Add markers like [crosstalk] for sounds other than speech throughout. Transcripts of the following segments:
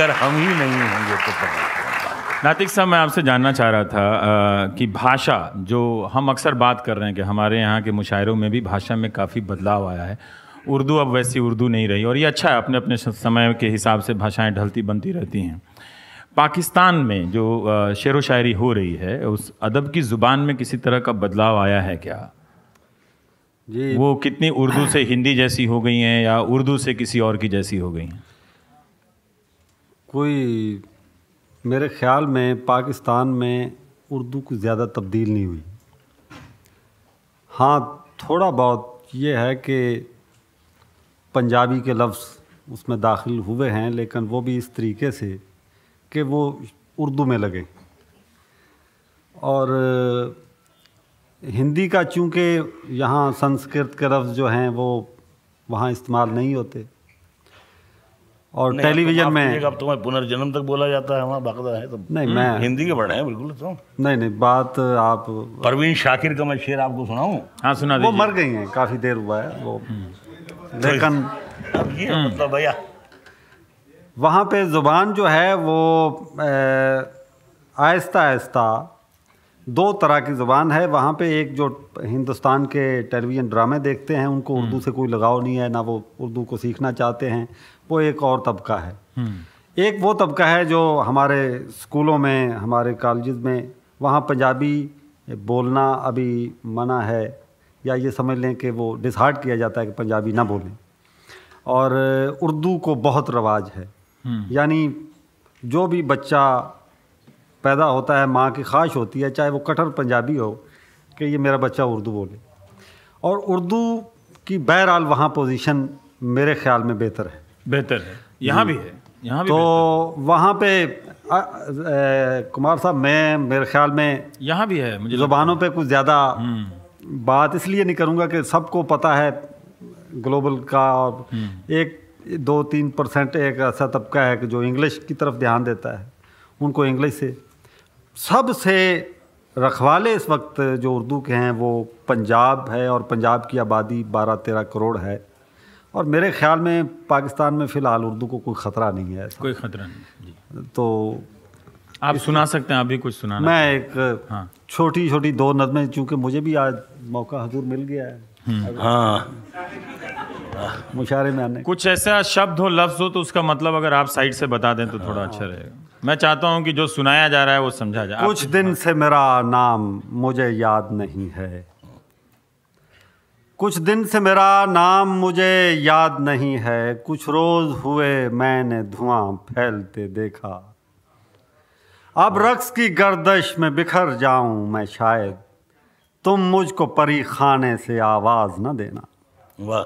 अगर हम ही नहीं होंगे तो नातिक साहब मैं आपसे जानना चाह रहा था आ, कि भाषा जो हम अक्सर बात कर रहे हैं कि हमारे यहाँ के मुशायरों में भी भाषा में काफ़ी बदलाव आया है। उर्दू अब वैसी उर्दू नहीं रही और ये अच्छा है अपने अपने समय के हिसाब से भाषाएँ ढलती बनती रहती हैं। पाकिस्तान में जो शेर व शायरी हो रही है उस अदब की ज़ुबान में किसी तरह का बदलाव आया है क्या? जी। वो कितनी उर्दू से हिंदी जैसी हो गई हैं या उर्दू से किसी और की जैसी हो गई हैं? कोई मेरे ख्याल में पाकिस्तान में उर्दू को ज़्यादा तब्दील नहीं हुई। हाँ थोड़ा बहुत ये है कि पंजाबी के लफ्ज़ उसमें दाखिल हुए हैं, लेकिन वो भी इस तरीके से कि वो उर्दू में लगे। और हिंदी का चूँकि यहाँ संस्कृत के लफ्ज़ जो हैं वो वहाँ इस्तेमाल नहीं होते। और टेलीविज़न में अब तुम्हें पुनर्जन्म तक बोला जाता है वहाँ बाकदा है तो नहीं मैं हम्म, हिंदी के बड़े हैं बिल्कुल तो नहीं नहीं बात आप परवीन शाकिर का मैं शेर आपको सुनाऊँ हाँ सुना वो मर गई हैं काफ़ी देर हुआ है वो हम्म। लेकिन अब ये। मतलब भैया वहाँ पे ज़ुबान जो है वो आहिस्ता आहिस्ता दो तरह की ज़बान है वहाँ पे एक जो हिंदुस्तान के टेलीविज़न ड्रामे देखते हैं उनको उर्दू हम्म। से कोई लगाव नहीं है ना वो उर्दू को सीखना चाहते हैं वो एक और तबका है हम्म। एक वो तबका है जो हमारे स्कूलों में हमारे कॉलेज में वहाँ पंजाबी बोलना अभी मना है या ये समझ लें कि वो डिसाइड किया जाता है कि पंजाबी ना बोलें और उर्दू को बहुत रवाज है हम्म। यानी जो भी बच्चा पैदा होता है माँ की ख्वाहिश होती है चाहे वो कटर पंजाबी हो कि ये मेरा बच्चा उर्दू बोले। और उर्दू की बहरहाल वहाँ पोजीशन मेरे ख्याल में बेहतर है। बेहतर है। यहाँ भी है। यहाँ तो वहाँ पे आ, आ, कुमार साहब मैं मेरे ख्याल में यहाँ भी है मुझे ज़ुबानों पे कुछ ज़्यादा हम्म। बात इसलिए नहीं करूँगा कि सबको पता है ग्लोबल का और हम्म। एक दो तीन परसेंट एक ऐसा तबका है कि जो इंग्लिश की तरफ़ ध्यान देता है उनको इंग्लिश से। सबसे रखवाले इस वक्त जो उर्दू के हैं वो पंजाब है और पंजाब की आबादी बारह तेरह करोड़ है। और मेरे ख्याल में पाकिस्तान में फ़िलहाल उर्दू को कोई ख़तरा नहीं है। कोई ख़तरा नहीं जी। तो आप सुना सकते हैं अभी कुछ सुना मैं एक हाँ। छोटी छोटी दो नज़में चूँकि मुझे भी आज मौका हजूर मिल गया है। हम्म। हाँ। मुशारे में आने। कुछ ऐसा शब्द हो लफ्ज़ हो तो उसका मतलब अगर आप साइड से बता दें तो थोड़ा अच्छा रहेगा। मैं चाहता हूँ कि जो सुनाया जा रहा है वो समझा जाए। कुछ दिन से मेरा नाम मुझे याद नहीं है। कुछ दिन से मेरा नाम मुझे याद नहीं है। कुछ रोज हुए मैंने धुआँ फैलते देखा। अब रक्स की गर्दश में बिखर जाऊँ मैं शायद। तुम मुझको परी खाने से आवाज़ न देना। वाह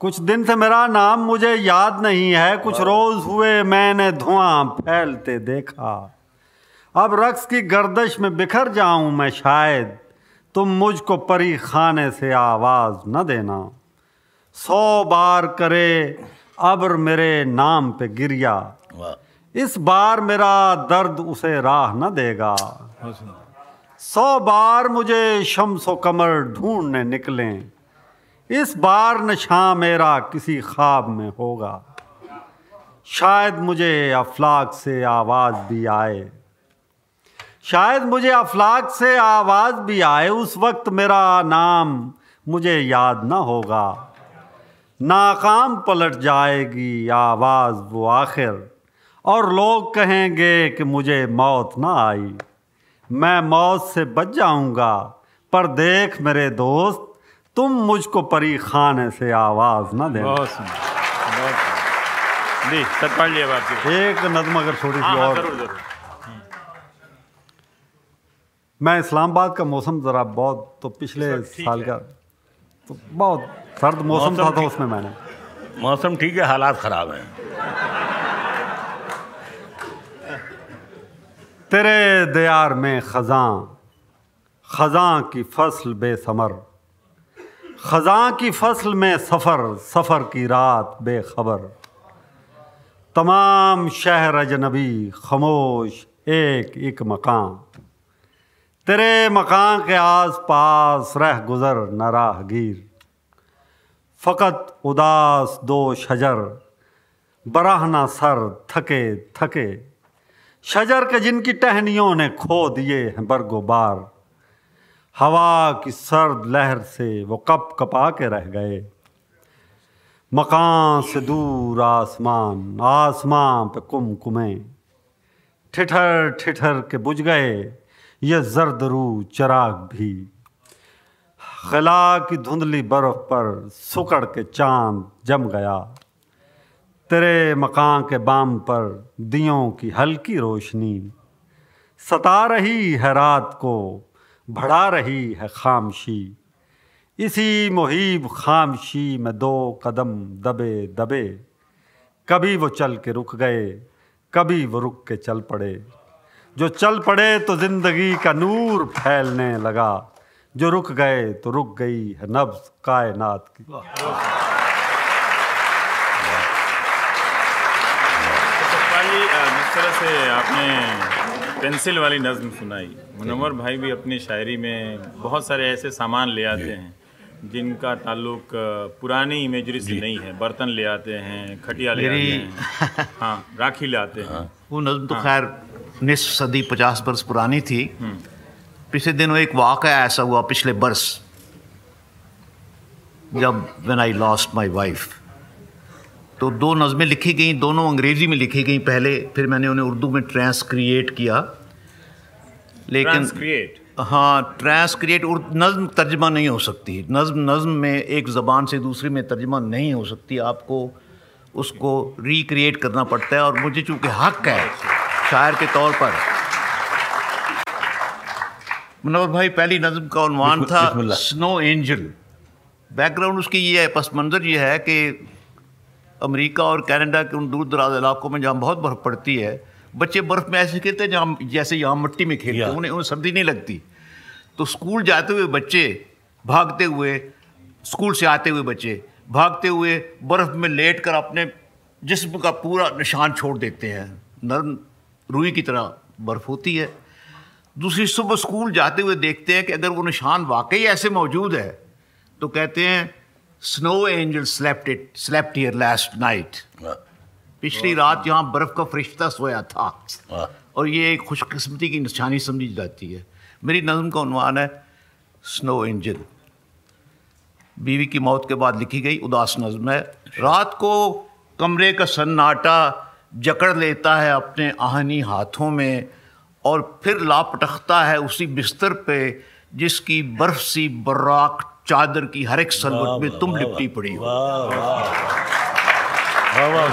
कुछ दिन से मेरा नाम मुझे याद नहीं है कुछ रोज हुए मैंने धुआँ फैलते देखा। अब रक्स की गर्दश में बिखर जाऊँ मैं शायद तुम मुझको परी खाने से आवाज़ न देना। सौ बार करे अब्र मेरे नाम पे गिरिया। इस बार मेरा दर्द उसे राह न देगा। सौ बार मुझे शम्सो कमर ढूँढने निकलें इस बार नशा मेरा किसी ख्वाब में होगा। शायद मुझे अफलाक से आवाज़ भी आए। शायद मुझे अफलाक से आवाज़ भी आए, उस वक्त मेरा नाम मुझे याद ना होगा। नाकाम पलट जाएगी आवाज़ वो आखिर, और लोग कहेंगे कि मुझे मौत ना आई। मैं मौत से बच जाऊँगा, पर देख मेरे दोस्त तुम मुझको परी खाने से आवाज़ न दे एक नजम अगर छोटी सी हाँ, हाँ, और। मैं इस्लामाबाद का मौसम ज़रा बहुत तो पिछले साल का तो बहुत सर्द मौसम था तो उसमें मैंने। मौसम ठीक है हालात ख़राब हैं। तेरे दयार में ख़ज़ां ख़ज़ां की फ़सल बेसमर। ख़ज़ां की फ़सल में सफ़र सफ़र की रात बेखबर। तमाम शहर अजनबी, खामोश, एक एक मकान। तेरे मकान के आस पास रह गुज़र न राहगीर फ़कत उदास दो शजर बराहना सर थके थके। शजर के जिनकी टहनियों ने खो दिए हैं बरगो बार। हवा की सर्द लहर से वो कप कपा के रह गए। मकान से दूर आसमान आसमान पे कुमकुमे। ठिठर ठिठर के बुझ गए, ये जर्द रू चराग भी। खला की धुंधली बर्फ़ पर सुकड़ के चाँद जम गया। तेरे मकान के बाम पर दियों की हल्की रोशनी। सता रही है रात को बढ़ा रही है खामशी। इसी मुहिब खामशी में दो कदम दबे दबे। कभी वो चल के रुक गए कभी वो रुक के चल पड़े। जो चल पड़े तो ज़िंदगी का नूर फैलने लगा। जो रुक गए तो रुक गई है नब्ज कायनात की। जिस तरह से आपने पेंसिल वाली नज्म सुनाई। मुनवर भाई भी अपनी शायरी में बहुत सारे ऐसे सामान ले आते हैं जिनका ताल्लुक पुरानी इमेजरी से नहीं है बर्तन ले आते हैं खटिया ले आते हैं हाँ राखी ले आते हैं। वो नज्म तो खैर निस्फ सदी पचास बरस पुरानी थी। पिछले दिनों एक वाक़ा ऐसा हुआ पिछले बरस जब when I lost my wife तो दो नज़में लिखी गई दोनों अंग्रेज़ी में लिखी गई पहले फिर मैंने उन्हें उर्दू में ट्रांसक्रिएट किया। लेकिन ट्रांसक्रिएट? हाँ ट्रांसक्रिएट नज़म तर्जमा नहीं हो सकती। नज़म नज़म में एक ज़बान से दूसरी में तर्जमा नहीं हो सकती। आपको उसको रिक्रिएट करना पड़ता है और मुझे चूँकि हक है शायर के तौर पर। मनोहर भाई पहली नज़म का उन्वान था स्नो एंजल बैकग्राउंड उसकी ये है पस मंज़र ये है कि अमेरिका और कनाडा के उन दूर दराज इलाकों में जहाँ बहुत बर्फ़ पड़ती है बच्चे बर्फ़ में ऐसे खेलते हैं जहाँ जैसे यहाँ मिट्टी में खेलते हैं उन्हें उन्हें सर्दी नहीं लगती। तो स्कूल जाते हुए बच्चे भागते हुए स्कूल से आते हुए बच्चे भागते हुए बर्फ़ में लेट कर अपने जिस्म का पूरा निशान छोड़ देते हैं। नरम रुई की तरह बर्फ़ होती है। दूसरी सुबह स्कूल जाते हुए देखते हैं कि अगर वो निशान वाकई ऐसे मौजूद है तो कहते हैं snow angel slept it slept here last night पिछली रात यहाँ बर्फ़ का फरिश्ता सोया था। और ये एक खुशकिस्मती की निशानी समझी जाती है। मेरी नज़म का उन्वान है स्नो एंजल बीवी की मौत के बाद लिखी गई उदास नज़म है। रात को कमरे का सन्नाटा जकड़ लेता है अपने आहनी हाथों में और फिर लापटखता है उसी बिस्तर पे जिसकी बर्फ़ सी बर्राक चादर की हर एक सलवट में तुम लिपटी पड़ी हो।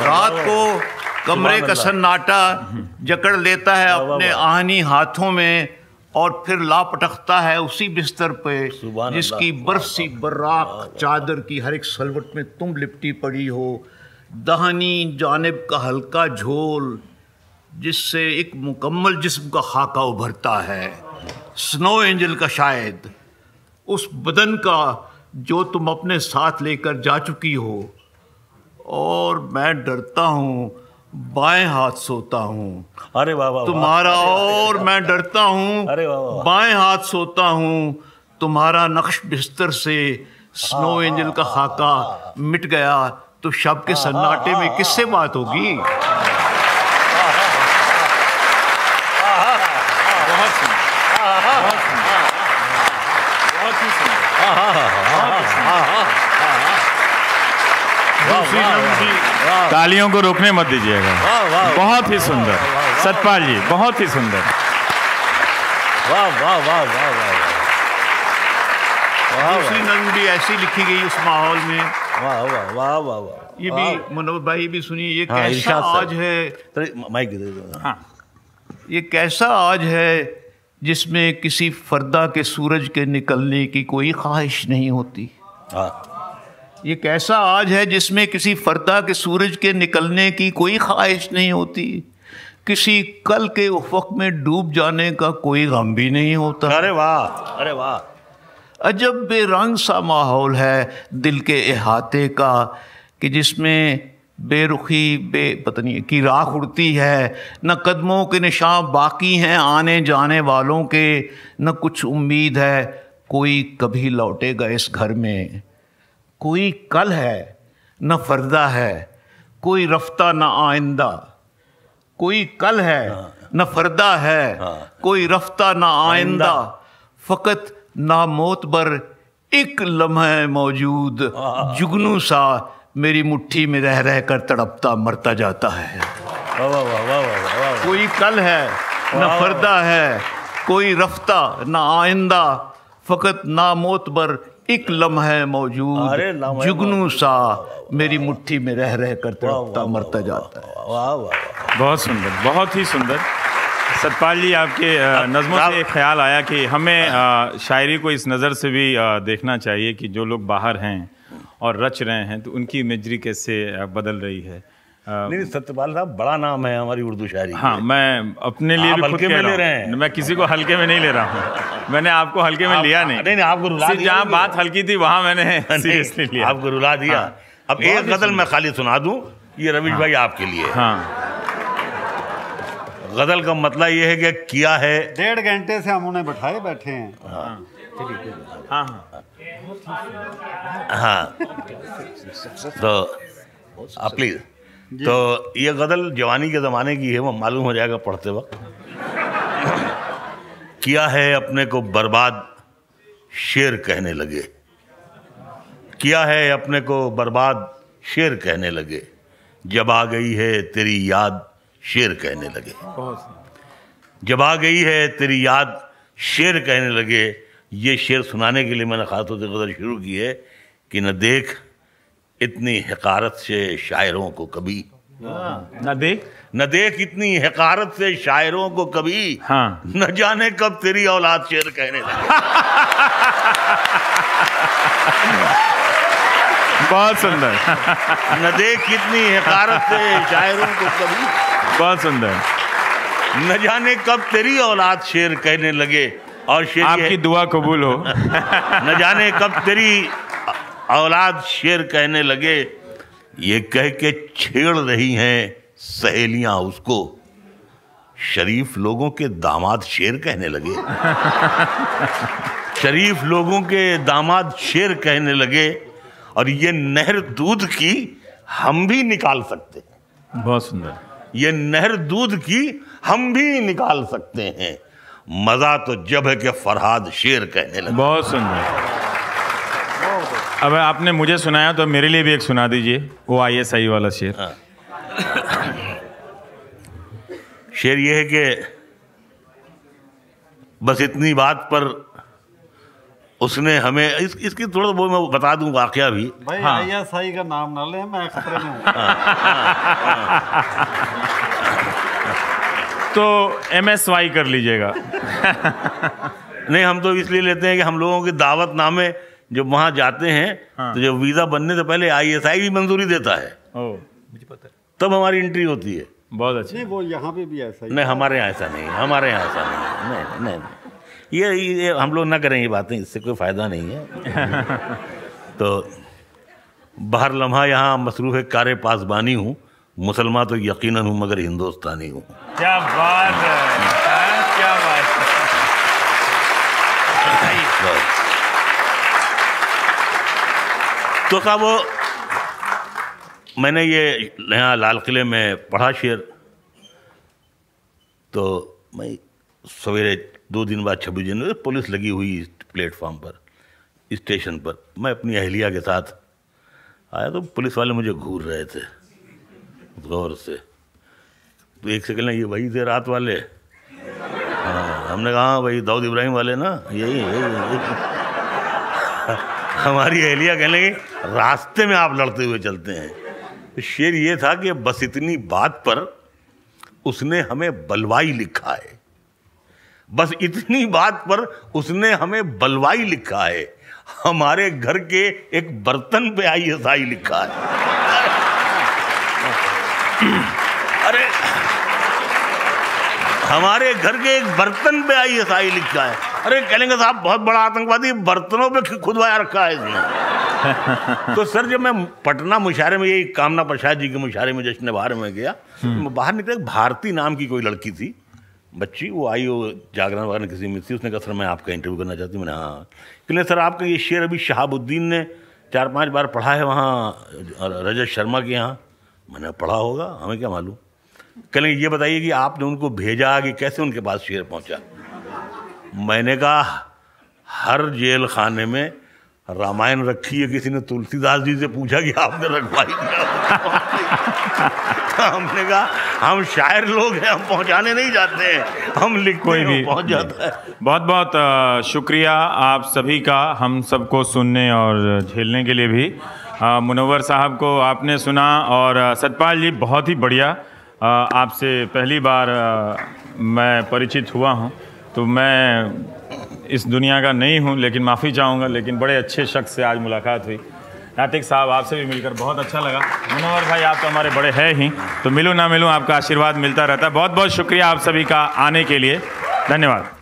रात को कमरे का सन्नाटा जकड़ लेता है अपने आहनी हाथों में और फिर लापटकता है उसी बिस्तर पे जिसकी। बर्फ़ सी बर्राक चादर की हर एक सलवट में तुम लिपटी पड़ी हो। दहनी जानब का हल्का झोल जिससे एक मुकम्मल जिस्म का खाका उभरता है। स्नो एंजल का शायद। उस बदन का जो तुम अपने साथ लेकर जा चुकी हो। और मैं डरता हूँ बाएँ हाथ सोता हूँ। अरे बाबा। तुम्हारा और मैं डरता हूँ अरे। बाएँ हाथ सोता हूँ। तुम्हारा नक्श बिस्तर से स्नो एंजल का खाका मिट गया तो शब के सन्नाटे में किससे बात होगी बहुत सुंदर बहुत सुंदर बहुत ही सुंदर दूसरी नज़म भी तालियों को रोकने मत दीजिएगा। वाह, वाह, बहुत ही सुंदर। सतपाल जी बहुत ही सुंदर। वाह वाह वाह वाह वाह वाह दूसरी नज़म भी ऐसी लिखी गई उस माहौल में। वाह वाह वाह वाह वाह ये भी मनोहर भाई भी सुनिए ये हाँ, कैसा आज है? तेरे माइक दे दो। हाँ। ये कैसा आज है जिसमें किसी फर्दा के सूरज के निकलने की कोई ख्वाहिश नहीं होती? हाँ। ये कैसा आज है जिसमें किसी फर्दा के सूरज के निकलने की कोई ख्वाहिश नहीं होती? किसी कल के उफक में डूब जाने का कोई गम भी नहीं होता। अरे वाह अरे वाह। अजब बेरंग सा माहौल है दिल के अहाते का कि जिसमें बेरुखी बे पता नहीं की राख उड़ती है। न कदमों के निशान बाकी हैं आने जाने वालों के न कुछ उम्मीद है कोई कभी लौटेगा इस घर में। कोई कल है न फर्दा है कोई रफ्ता ना आइंदा। कोई कल है न फरदा है कोई रफ्ता ना आइंदा। फकत ना मोत बर एक लम्हा मौजूद। जुगनू सा मेरी मुट्ठी में रह रह कर तड़पता मरता जाता है। कोई कल है न फरदा है कोई रफ्ता न आइंदा। फकत ना मोत बर एक लम्हा मौजूद जुगनू सा मेरी मुट्ठी में रह रह कर तड़पता मरता जाता है। वाह वाह वाह बहुत सुंदर बहुत ही सुंदर। सतपाल जी आपके नज़मों से एक ख्याल आया कि हमें शायरी को इस नज़र से भी देखना चाहिए कि जो लोग बाहर हैं और रच रहे हैं तो उनकी इमेजरी कैसे बदल रही है। नहीं सत्यपाल साहब बड़ा नाम है हमारी उर्दू शायरी हाँ मैं अपने लिए भी खुद हल्के में ले रहे हैं। मैं किसी को हल्के में नहीं ले रहा हूँ। मैंने आपको हल्के में लिया नहीं। नहीं, आपको रुला दिया जहाँ बात हल्की थी वहाँ मैंने [laughs] सीरियसली लिया। आपको रुला दिया। हाँ। अब एक गज़ल मैं खाली सुना दूँ ये रविश भाई आपके लिए। हाँ। गज़ल का मतलब ये है कि किया है। डेढ़ घंटे से हम उन्हें बैठाए बैठे हैं। हाँ। हाँ। हाँ तो प्लीज़ तो ये गज़ल जवानी के ज़माने की है वो मालूम हो जाएगा पढ़ते वक्त। किया है अपने को बर्बाद शेर कहने लगे। किया है अपने को बर्बाद शेर कहने लगे। जब आ गई है तेरी याद शेर कहने लगे। जब आ गई है तेरी याद शेर कहने लगे। ये शेर सुनाने के लिए मैंने खासतौर से गज़ल शुरू की है कि न देख इतनी हकारत से शायरों को कभी। न देख। न देख इतनी हकारत से शायरों को कभी। हाँ। न जाने कब तेरी औलाद शेर कहने लगे। बहुत सुंदर। न देख कितनी हकारत से शायरों को कभी। बहुत सुंदर। न जाने कब तेरी औलाद शेर कहने लगे और शेर आपकी दुआ कबूल हो। [laughs] न जाने कब तेरी औलाद शेर कहने लगे ये कह के छेड़ रही हैं सहेलियाँ उसको। शरीफ लोगों के दामाद शेर कहने लगे। [laughs] शरीफ लोगों के दामाद शेर कहने लगे और ये नहर दूध की हम भी निकाल सकते हैं। बहुत सुंदर। ये नहर दूध की हम भी निकाल सकते हैं। मज़ा तो जब है कि फरहाद शेर कहने लगे। बहुत सुंदर। अब आपने मुझे सुनाया तो मेरे लिए भी एक सुना दीजिए वो आई एस आई वाला शेर। शेर ये है कि बस इतनी बात पर उसने हमें इस, इसकी थोड़ा वो मैं बता दूँ वाकया भी। भाई हाँ। आई एस आई का नाम ना ले मैं खतरे में हूँ। तो एम एस वाई कर लीजिएगा। नहीं हम तो इसलिए लेते हैं कि हम लोगों के दावत नामे जब वहाँ जाते हैं हाँ। तो जब वीज़ा बनने से पहले आईएसआई भी मंजूरी देता है। ओ। मुझे पता तब हमारी एंट्री होती है। बहुत अच्छा। नहीं वो यहाँ पे भी ऐसा ही नहीं हमारे यहाँ ऐसा नहीं है हमारे यहाँ ऐसा नहीं है। नहीं नहीं, नहीं। ये ये हम लोग ना करें ये बातें इससे कोई फ़ायदा नहीं है। [laughs] तो बाहर लम्हा यहाँ मसरूफ़ कार पासबानी हूँ मुसलमान तो यकीन हूँ मगर हिंदुस्तानी हूँ। क्या बात है हाँ, क्या बात है। [laughs] तो कहा वो मैंने ये यहाँ लाल किले में पढ़ा शेर। तो मैं सवेरे दो दिन बाद छब्बीस जनवरी पुलिस लगी हुई प्लेटफॉर्म पर स्टेशन पर। मैं अपनी अहलिया के साथ आया तो पुलिस वाले मुझे घूर रहे थे गौर से। तो एक सेकंड ये वही थे रात वाले? हाँ हमने कहा "हाँ, भाई दाऊद इब्राहिम वाले ना यही यही, यही। हमारी अहलिया कहने लगी, रास्ते में आप लड़ते हुए चलते हैं। तो शेर ये था कि बस इतनी बात पर उसने हमें बलवाई लिखा है। बस इतनी बात पर उसने हमें बलवाई लिखा है। हमारे घर के एक बर्तन पे आई एस आई लिखा है अरे हमारे घर के एक बर्तन पे आई एस आई लिखा है। अरे, कहेंगे साहब, बहुत बड़ा आतंकवादी बर्तनों पे खुदवाया रखा है इसने? तो सर, जब मैं पटना मुशारे में यही कामना प्रसाद जी के मुशारे में, जश्न बाहर में गया तो बाहर निकला भारती नाम की कोई लड़की थी। बच्ची, वो आई, वो जागरण वगैरह किसी में थी। उसने कहा, सर, मैं आपका इंटरव्यू करना चाहती हूँ। मैंने हाँ। कहने सर, आपका ये शेर अभी शहाबुद्दीन ने चार पाँच बार पढ़ा है वहाँ, रजत शर्मा के यहाँ। मैंने पढ़ा होगा? हमें क्या मालूम? कल ये बताइए कि आपने उनको भेजा कि कैसे उनके पास शेर पहुँचा? मैंने कहा हर जेल खाने में रामायण रखी है किसी ने तुलसीदास जी से पूछा कि आपने रखवाई [laughs] हमने कहा हम शायर लोग हैं हम पहुँचाने नहीं जाते हैं हम लिख कोई भी पहुँच जाता है। बहुत बहुत शुक्रिया आप सभी का हम सबको सुनने और झेलने के लिए भी। मुनव्वर साहब को आपने सुना और सतपाल जी बहुत ही बढ़िया। आपसे पहली बार मैं परिचित हुआ हूँ। तो मैं इस दुनिया का नहीं हूँ, लेकिन माफ़ी चाहूँगा, लेकिन बड़े अच्छे शख्स से आज मुलाकात हुई। नातिक साहब, आपसे भी मिलकर बहुत अच्छा लगा। मनोहर भाई, आप तो हमारे बड़े हैं ही तो मिलूँ ना मिलूँ आपका आशीर्वाद मिलता रहता है। बहुत बहुत शुक्रिया आप सभी का आने के लिए। धन्यवाद।